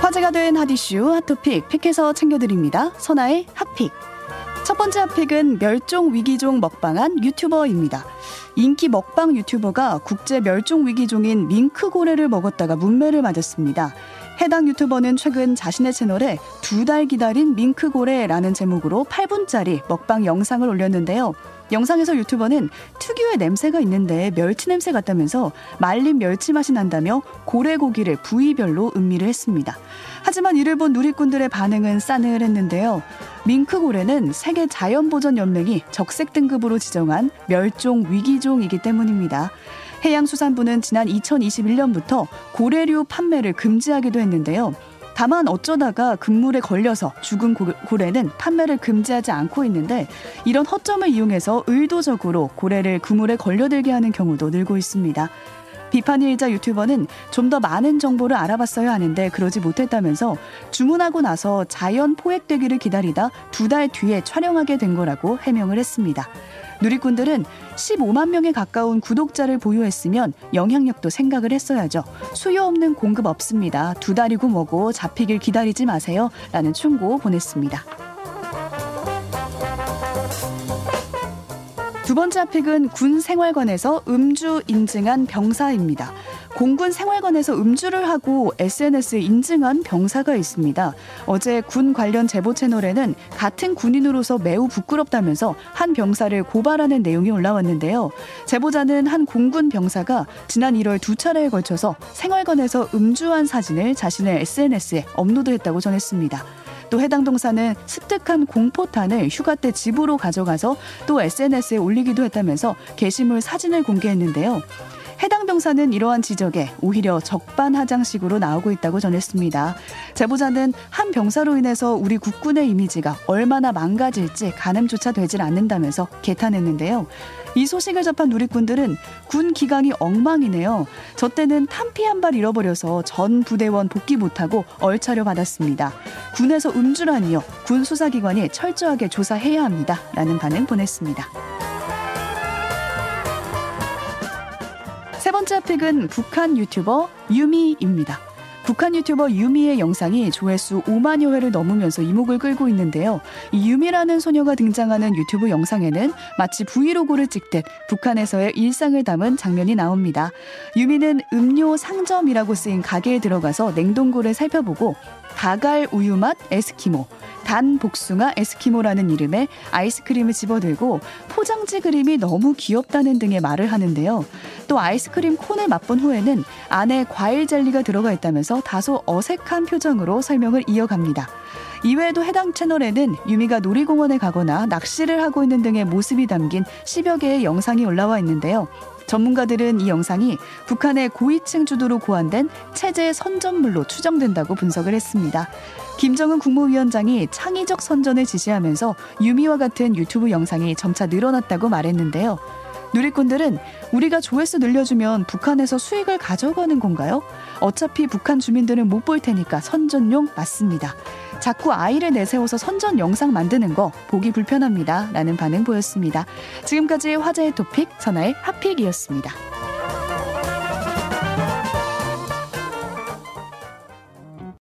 화제가 된 핫이슈 핫토픽 픽해서 챙겨드립니다. 선아의 핫픽. 첫 번째 핫픽은 멸종 위기종 먹방한 유튜버입니다. 인기 먹방 유튜버가 국제 멸종 위기종인 밍크 고래를 먹었다가 문매를 맞았습니다. 해당 유튜버는 최근 자신의 채널에 두 달 기다린 밍크고래라는 제목으로 8분짜리 먹방 영상을 올렸는데요. 영상에서 유튜버는 특유의 냄새가 있는데 멸치 냄새 같다면서 말린 멸치 맛이 난다며 고래 고기를 부위별로 음미를 했습니다. 하지만 이를 본 누리꾼들의 반응은 싸늘했는데요. 밍크고래는 세계 자연보전 연맹이 적색 등급으로 지정한 멸종 위기종이기 때문입니다. 해양수산부는 지난 2021년부터 고래류 판매를 금지하기도 했는데요. 다만 어쩌다가 금물에 걸려서 죽은 고래는 판매를 금지하지 않고 있는데 이런 허점을 이용해서 의도적으로 고래를 그물에 걸려들게 하는 경우도 늘고 있습니다. 비판일자 유튜버는 좀 더 많은 정보를 알아봤어야 하는데 그러지 못했다면서 주문하고 나서 자연 포획되기를 기다리다 두 달 뒤에 촬영하게 된 거라고 해명을 했습니다. 누리꾼들은 15만 명에 가까운 구독자를 보유했으면 영향력도 생각을 했어야죠. 수요 없는 공급 없습니다. 두 달이고 뭐고 잡히길 기다리지 마세요. 라는 충고 보냈습니다. 두 번째 핫픽은 군 생활관에서 음주 인증한 병사입니다. 공군 생활관에서 음주를 하고 SNS에 인증한 병사가 있습니다. 어제 군 관련 제보 채널에는 같은 군인으로서 매우 부끄럽다면서 한 병사를 고발하는 내용이 올라왔는데요. 제보자는 한 공군 병사가 지난 1월 두 차례에 걸쳐서 생활관에서 음주한 사진을 자신의 SNS에 업로드했다고 전했습니다. 또 해당 동사는 습득한 공포탄을 휴가 때 집으로 가져가서 또 SNS에 올리기도 했다면서 게시물 사진을 공개했는데요. 해당 병사는 이러한 지적에 오히려 적반하장식으로 나오고 있다고 전했습니다. 제보자는 한 병사로 인해서 우리 국군의 이미지가 얼마나 망가질지 가늠조차 되질 않는다면서 개탄했는데요. 이 소식을 접한 누리꾼들은 군 기강이 엉망이네요. 저 때는 탄피 한 발 잃어버려서 전 부대원 복귀 못하고 얼차려 받았습니다. 군에서 음주라니요. 군 수사기관이 철저하게 조사해야 합니다. 라는 반응 보냈습니다. 세 번째 픽은 북한 유튜버 유미입니다. 북한 유튜버 유미의 영상이 조회수 5만여 회를 넘으면서 이목을 끌고 있는데요. 이 유미라는 소녀가 등장하는 유튜브 영상에는 마치 브이로그를 찍듯 북한에서의 일상을 담은 장면이 나옵니다. 유미는 음료 상점이라고 쓰인 가게에 들어가서 냉동고를 살펴보고 가갈 우유 맛 에스키모, 단 복숭아 에스키모라는 이름의 아이스크림을 집어들고 포장지 그림이 너무 귀엽다는 등의 말을 하는데요. 또 아이스크림 콘을 맛본 후에는 안에 과일 젤리가 들어가 있다 면서 다소 어색한 표정으로 설명을 이어갑니다. 이외에도 해당 채널에는 유미가 놀이공원에 가거나 낚시를 하고 있는 등의 모습이 담긴 10여 개의 영상이 올라와 있는데요. 전문가들은 이 영상이 북한의 고위층 주도로 고안된 체제 선전물로 추정된다고 분석을 했습니다. 김정은 국무위원장이 창의적 선전을 지시하면서 유미와 같은 유튜브 영상이 점차 늘어났다고 말했는데요. 누리꾼들은 우리가 조회수 늘려주면 북한에서 수익을 가져가는 건가요? 어차피 북한 주민들은 못 볼 테니까 선전용 맞습니다. 자꾸 아이를 내세워서 선전 영상 만드는 거 보기 불편합니다. 라는 반응 보였습니다. 지금까지 화제의 토픽 전화의 핫픽이었습니다.